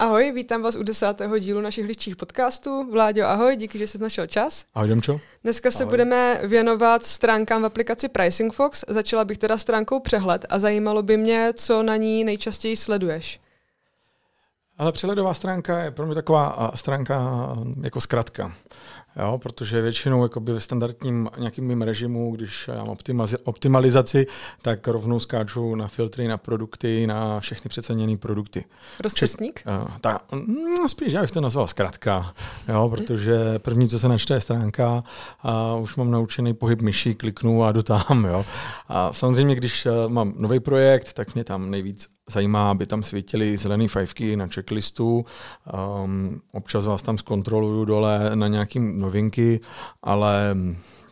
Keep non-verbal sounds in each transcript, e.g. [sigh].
Ahoj, vítám vás u desátého dílu našich ličích podcastů. Vláďo, ahoj, díky, že jsi našel čas. Ahoj, Domčo. Dneska se ahoj. budeme věnovat stránkám v aplikaci Pricing Fox. Začala bych teda stránkou přehled a zajímalo by mě, co na ní nejčastěji sleduješ. Ale přehledová stránka je pro mě taková stránka jako zkratka. Jo, protože většinou jakoby ve standardním nějakým mým režimu, když já mám optimalizaci, tak rovnou skáču na filtry, na produkty, na všechny přeceněné produkty. Rozcestník? Uh, tak, no, spíš já bych to nazval zkrátka, jo, protože první, co se načte, je stránka a už mám naučený pohyb myší, kliknu a jdu tam. Jo. A samozřejmě, když eh, mám nový projekt, tak mě tam nejvíc zajímá, aby tam svítily zelené fajfky na checklistu. Um, občas vás tam zkontroluju dole na nějaké novinky, ale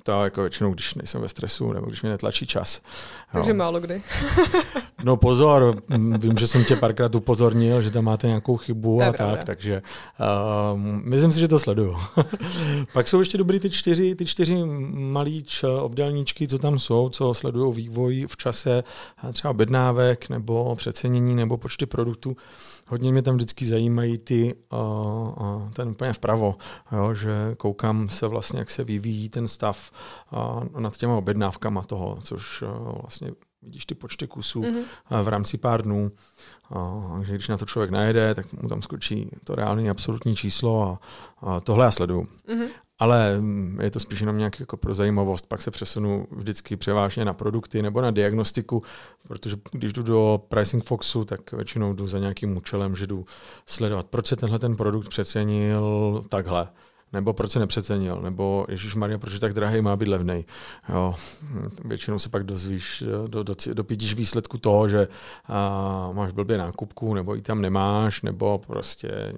to jako většinou, když nejsem ve stresu nebo když mi netlačí čas. Takže jo. málo kdy. [laughs] no pozor, vím, že jsem tě párkrát upozornil, že tam máte nějakou chybu a tak, takže uh, myslím si, že to sleduju. [laughs] Pak jsou ještě dobrý ty čtyři, ty čtyři malíč obdelníčky, co tam jsou, co sledují vývoj v čase třeba objednávek nebo přecenění nebo počty produktů hodně mě tam vždycky zajímají ty, uh, uh, ten úplně vpravo, jo, že koukám se vlastně, jak se vyvíjí ten stav uh, nad těma objednávkama toho, což uh, vlastně vidíš ty počty kusů mm-hmm. v rámci pár dnů. Takže když na to člověk najede, tak mu tam skočí to reálné absolutní číslo a, a tohle já sleduju. Mm-hmm ale mm, je to spíš jenom nějak jako pro zajímavost. Pak se přesunu vždycky převážně na produkty nebo na diagnostiku, protože když jdu do Pricing Foxu, tak většinou jdu za nějakým účelem, že jdu sledovat, proč se tenhle ten produkt přecenil takhle nebo proč se nepřecenil, nebo Ježíš Maria, proč je tak drahý, má být levný. Jo. Většinou se pak dozvíš, do, do, dopítíš výsledku toho, že a, máš blbě nákupku, nebo ji tam nemáš, nebo prostě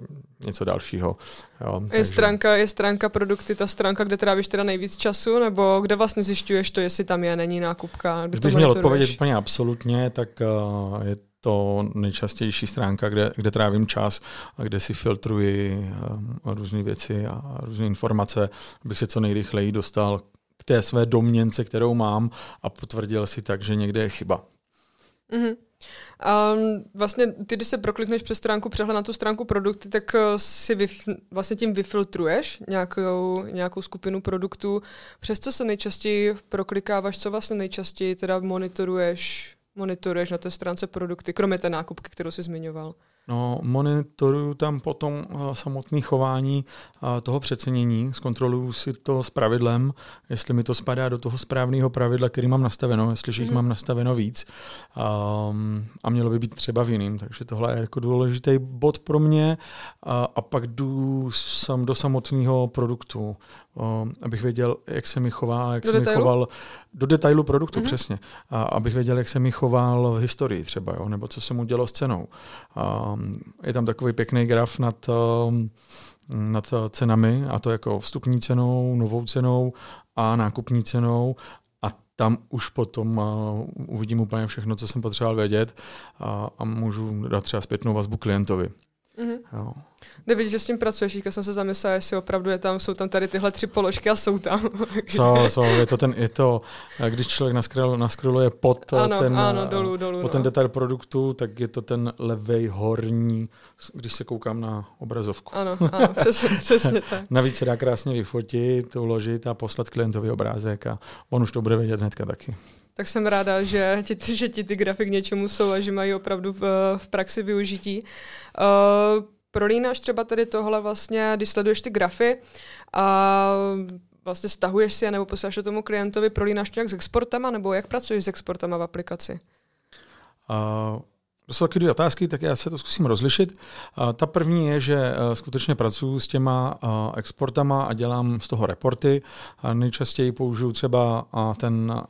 něco dalšího. Jo. Je, Takže... stránka, je stránka produkty ta stránka, kde trávíš teda nejvíc času, nebo kde vlastně zjišťuješ to, jestli tam je, není nákupka? Kdybych měl odpovědět úplně absolutně, tak uh, je to nejčastější stránka, kde, kde trávím čas a kde si filtruji um, různé věci a různé informace, abych se co nejrychleji dostal k té své domněnce, kterou mám a potvrdil si tak, že někde je chyba. Mm-hmm. A vlastně ty, když se proklikneš přes stránku přehled na tu stránku produkty, tak uh, si vyf- vlastně tím vyfiltruješ nějakou, nějakou skupinu produktů. Přes co se nejčastěji proklikáváš, co vlastně nejčastěji teda monitoruješ monitoruješ na té stránce produkty, kromě té nákupky, kterou jsi zmiňoval? No, monitoruju tam potom uh, samotné chování uh, toho přecenění, zkontroluju si to s pravidlem, jestli mi to spadá do toho správného pravidla, který mám nastaveno, jestliže mm-hmm. jich mhm. mám nastaveno víc um, a mělo by být třeba v jiným, takže tohle je jako důležitý bod pro mě uh, a pak jdu sam do samotného produktu, uh, abych věděl, jak se mi chová, jak do se detailu? mi choval do detailu produktu, mm-hmm. přesně, a abych věděl, jak se mi choval v historii třeba, jo, nebo co se mu dělo s cenou. Um, je tam takový pěkný graf nad, um, nad cenami, a to jako vstupní cenou, novou cenou a nákupní cenou a tam už potom uh, uvidím úplně všechno, co jsem potřeboval vědět a, a můžu dát třeba zpětnou vazbu klientovi. Mm-hmm. Jo. Jde vidět, že s tím pracuješ, já jsem se zamyslel, jestli opravdu je tam, jsou tam tady tyhle tři položky a jsou tam. [laughs] jsou, jsou, je to ten, je to, když člověk naskroluje pod ano, ten, ano, dolů, dolů, pod no. ten detail produktu, tak je to ten levej horní, když se koukám na obrazovku. Ano, ano [laughs] přesně, přesně tak. Navíc se dá krásně vyfotit, uložit a poslat klientovi obrázek a on už to bude vědět hnedka taky tak jsem ráda, že ti, [laughs] že ti ty grafy k něčemu jsou a že mají opravdu v, v praxi využití. Uh, prolínáš třeba tady tohle vlastně, když sleduješ ty grafy a vlastně stahuješ si je nebo posíláš to tomu klientovi, prolínáš to jak s exportama nebo jak pracuješ s exportama v aplikaci? Uh, to jsou taky dvě otázky, tak já se to zkusím rozlišit. Uh, ta první je, že skutečně pracuji s těma exportama a dělám z toho reporty. Nejčastěji použiju třeba ten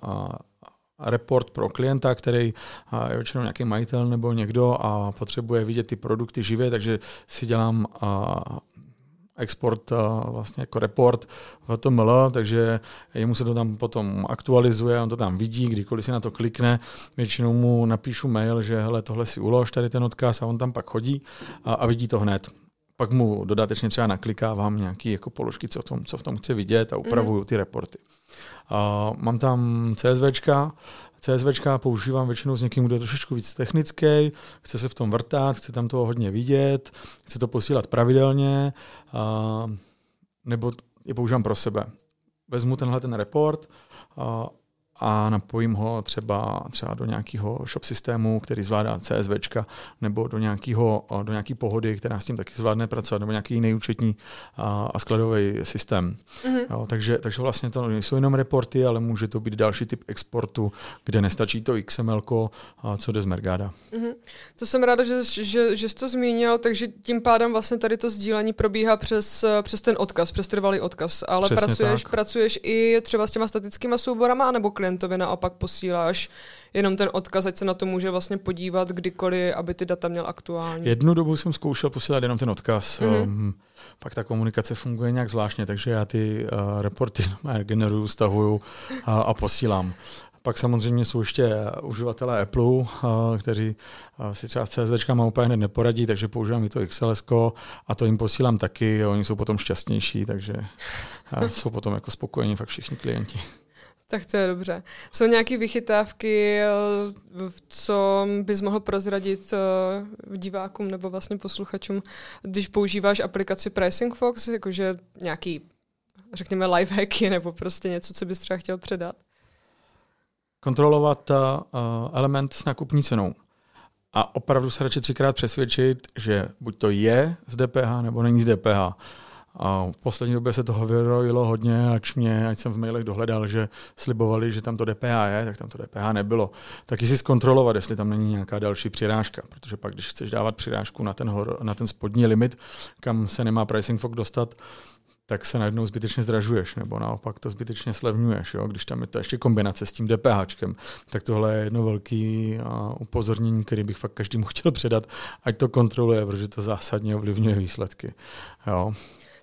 report pro klienta, který je většinou nějaký majitel nebo někdo a potřebuje vidět ty produkty živě, takže si dělám export vlastně jako report v HTML, takže jemu se to tam potom aktualizuje, on to tam vidí, kdykoliv si na to klikne, většinou mu napíšu mail, že hele, tohle si ulož, tady ten odkaz a on tam pak chodí a, a vidí to hned. Pak mu dodatečně třeba naklikávám nějaké jako položky, co v tom, co v tom chce vidět a upravuju ty reporty. Uh, mám tam CSVčka, CSVčka používám většinou s někým, kdo je trošičku víc technický, chce se v tom vrtat, chce tam toho hodně vidět, chce to posílat pravidelně, a, nebo je používám pro sebe. Vezmu tenhle ten report a, napojím ho třeba, třeba do nějakého shop systému, který zvládá CSV, nebo do, nějakého, do nějaký pohody, která s tím taky zvládne pracovat, nebo nějaký jiný účetní a, a skladový systém. Mm-hmm. Jo, takže, takže vlastně to nejsou jenom reporty, ale může to být další typ exportu, kde nestačí to XML, co jde z Mergada. Mm-hmm. To jsem ráda, že, že, že jsi to zmínil, takže tím pádem vlastně tady to sdílení probíhá přes, přes ten odkaz, přes trvalý odkaz, ale pracuješ, pracuješ i třeba s těma statickými souborama, nebo klient klientovi naopak posíláš jenom ten odkaz, ať se na to může vlastně podívat kdykoliv, aby ty data měl aktuální. Jednu dobu jsem zkoušel posílat jenom ten odkaz. Mm-hmm. Um, pak ta komunikace funguje nějak zvláštně, takže já ty uh, reporty [laughs] generuju, stahuju uh, a posílám. Pak samozřejmě jsou ještě uživatelé Apple, uh, kteří uh, si třeba s CSD úplně hned neporadí, takže používám i to XLS a to jim posílám taky oni jsou potom šťastnější, takže uh, jsou potom jako spokojení fakt všichni klienti. Tak to je dobře. Jsou nějaké vychytávky, eh, co bys mohl prozradit eh, divákům nebo vlastně posluchačům, když používáš aplikaci Pricing Fox, jakože nějaký, řekněme, lifehacky nebo prostě něco, co bys třeba chtěl předat? Kontrolovat uh, element s nákupní cenou. A opravdu se radši třikrát přesvědčit, že buď to je z DPH nebo není z DPH. A v poslední době se toho vyrojilo hodně, ač mě, ať jsem v mailech dohledal, že slibovali, že tam to DPH je, tak tam to DPH nebylo. Taky si zkontrolovat, jestli tam není nějaká další přirážka, protože pak, když chceš dávat přirážku na ten, hor, na ten spodní limit, kam se nemá pricing fog dostat, tak se najednou zbytečně zdražuješ, nebo naopak to zbytečně slevňuješ. Jo? Když tam je to ještě kombinace s tím DPH, tak tohle je jedno velké upozornění, který bych fakt každému [laughs] chtěl předat, ať to kontroluje, protože to zásadně ovlivňuje výsledky. Jo?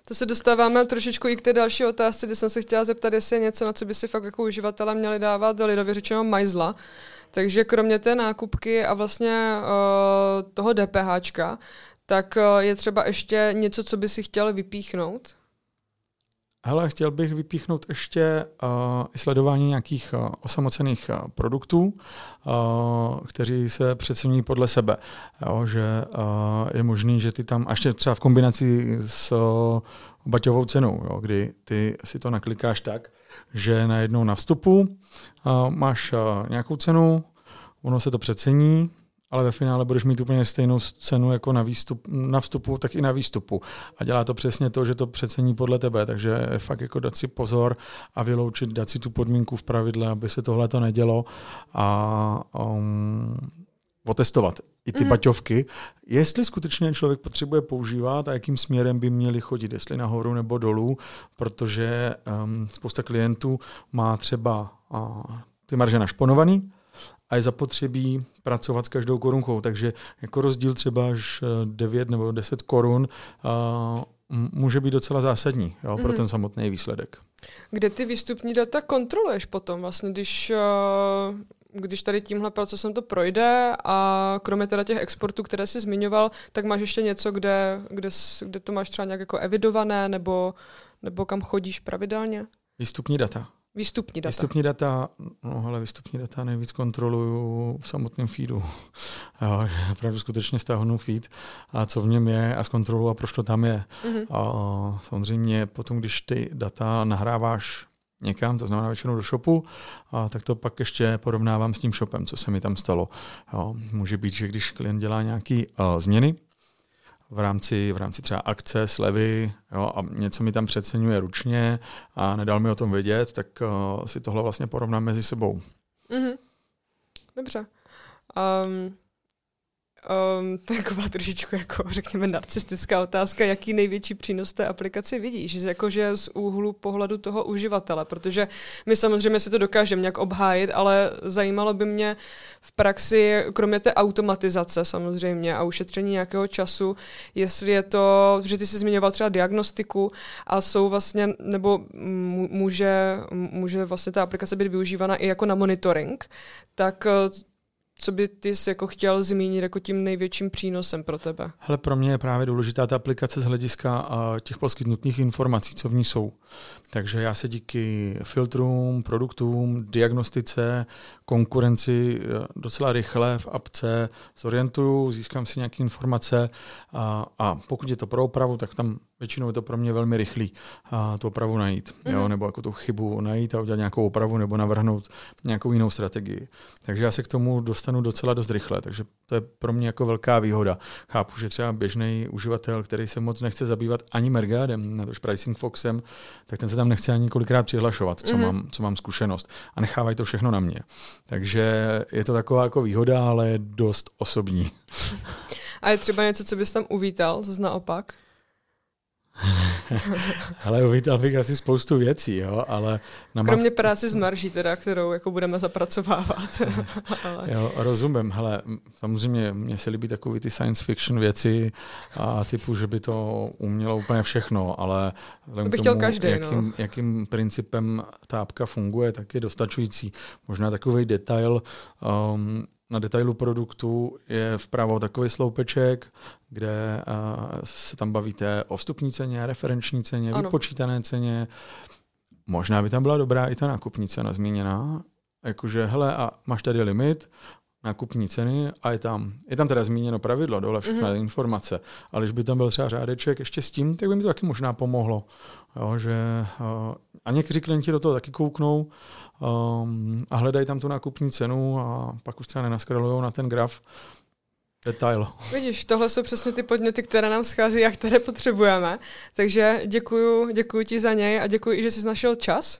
To se dostáváme trošičku i k té další otázce, kde jsem se chtěla zeptat, jestli je něco, na co by si fakt jako uživatelé měli dávat lidově řečeno majzla. Takže kromě té nákupky a vlastně uh, toho DPHčka, tak uh, je třeba ještě něco, co by si chtěl vypíchnout? Hele, chtěl bych vypíchnout ještě uh, sledování nějakých uh, osamocených uh, produktů, uh, kteří se přeceňují podle sebe. Jo, že uh, je možný, že ty tam, a ještě třeba v kombinaci s uh, baťovou cenou, jo, kdy ty si to naklikáš tak, že najednou na vstupu uh, máš uh, nějakou cenu, ono se to přecení, ale ve finále budeš mít úplně stejnou cenu jako na, výstup, na vstupu, tak i na výstupu. A dělá to přesně to, že to přecení podle tebe, takže fakt jako dát si pozor a vyloučit, dát si tu podmínku v pravidle, aby se tohle to nedělo a um, otestovat i ty mm. baťovky, jestli skutečně člověk potřebuje používat a jakým směrem by měli chodit, jestli nahoru nebo dolů, protože um, spousta klientů má třeba uh, ty marže našponovaný, a je zapotřebí pracovat s každou korunkou. Takže jako rozdíl třeba až 9 eh, nebo 10 korun uh, může být docela zásadní jo, mm-hmm. pro mhm. ten samotný výsledek. Kde ty výstupní data kontroluješ potom, vlastně, když, uh, když tady tímhle procesem to projde a kromě teda těch exportů, které jsi zmiňoval, tak máš ještě něco, kde, kde, kde to máš třeba nějak jako evidované nebo, nebo kam chodíš pravidelně? Výstupní data. Výstupní data. Výstupní data, no hele, výstupní data nejvíc kontroluju v samotném feedu. [laughs] Jo, že opravdu skutečně stáhnu feed a co v něm je a zkontroluji a proč to tam je. Mm-hmm. A samozřejmě potom, když ty data nahráváš někam, to znamená většinou do shopu, a tak to pak ještě porovnávám s tím shopem, co se mi tam stalo. Jo, může být, že když klient dělá nějaké uh, změny, v rámci, v rámci třeba akce, slevy jo, a něco mi tam přeceňuje ručně a nedal mi o tom vědět, tak uh, si tohle vlastně porovnám mezi sebou. Mm-hmm. Dobře. Um, Um, [laughs] taková trošičku jako, řekněme, narcistická otázka, jaký největší přínos té aplikaci vidíš, jakože z úhlu pohledu toho uživatele, protože my samozřejmě si to dokážeme nějak obhájit, ale zajímalo by mě v praxi, kromě té automatizace samozřejmě a ušetření nějakého času, jestli je to, že ty jsi zmiňoval třeba diagnostiku a jsou vlastně, nebo může, může vlastně ta aplikace být využívána i jako na monitoring, tak co by ty jsi jako chtěl zmínit jako tím největším přínosem pro tebe? Hele, pro mě je právě důležitá ta aplikace z hlediska těch poskytnutých informací, co v ní jsou. Takže já se díky filtrům, produktům, diagnostice, konkurenci eh, docela rychle v apce zorientuju, získám si nějaké informace a, a pokud je to pro opravu, tak tam většinou je to pro mě velmi rychlý a tu opravu najít, mm. jo, mhm. nebo jako tu chybu najít a udělat nějakou opravu nebo navrhnout nějakou jinou strategii. Takže já se k tomu dostanu docela dost rychle, takže to je pro mě jako velká výhoda. Chápu, že třeba běžný uživatel, který se moc nechce zabývat ani Mergádem, na tož Pricing Foxem, tak ten se tam nechce ani kolikrát přihlašovat, co, mm. mám, co mám zkušenost. A nechávají to všechno na mě. Takže je to taková jako výhoda, ale dost osobní. [laughs] A je třeba něco, co bys tam uvítal, zase naopak? [laughs] ale uvítal bych asi spoustu věcí, jo, ale... Na Kromě mat... práce s marží teda, kterou jako budeme zapracovávat. [laughs] [laughs] ale... Jo, rozumím, hele, samozřejmě mně se líbí takový ty science fiction věci a typu, že by to umělo úplně všechno, ale to bych tomu, chtěl každý, jakým, no. jakým principem ta apka funguje, tak je dostačující. Možná takový detail, um, na detailu produktu je vpravo takový sloupeček, kde uh, se tam bavíte o vstupní ceně, referenční ceně, ano. vypočítané ceně. Možná by tam byla dobrá i ta nákupní cena zmíněná. Jakože, hele, a máš tady limit, nákupní ceny a je tam, je tam teda zmíněno pravidlo, dole všechny mm-hmm. informace, ale když by tam byl třeba řádeček ještě s tím, tak by mi to taky možná pomohlo. Jo, že, uh, a někteří klienti do toho taky kouknou um, a hledají tam tu nákupní cenu a pak už třeba nenaskrelují na ten graf detail. Vidíš, tohle jsou přesně ty podněty, které nám schází a které potřebujeme. Takže děkuju, děkuju ti za něj a děkuji, že jsi našel čas.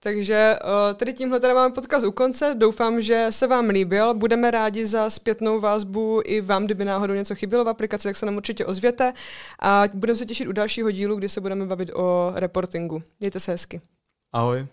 Takže uh, tady tímhle tady máme podcast u konce. Doufám, že se vám líbil. Budeme rádi za zpětnou vázbu i vám, kdyby náhodou něco chybělo v aplikaci, tak se nám určitě ozvěte. A budeme se těšit u dalšího dílu, kdy se budeme bavit o reportingu. Mějte se hezky. Ahoj.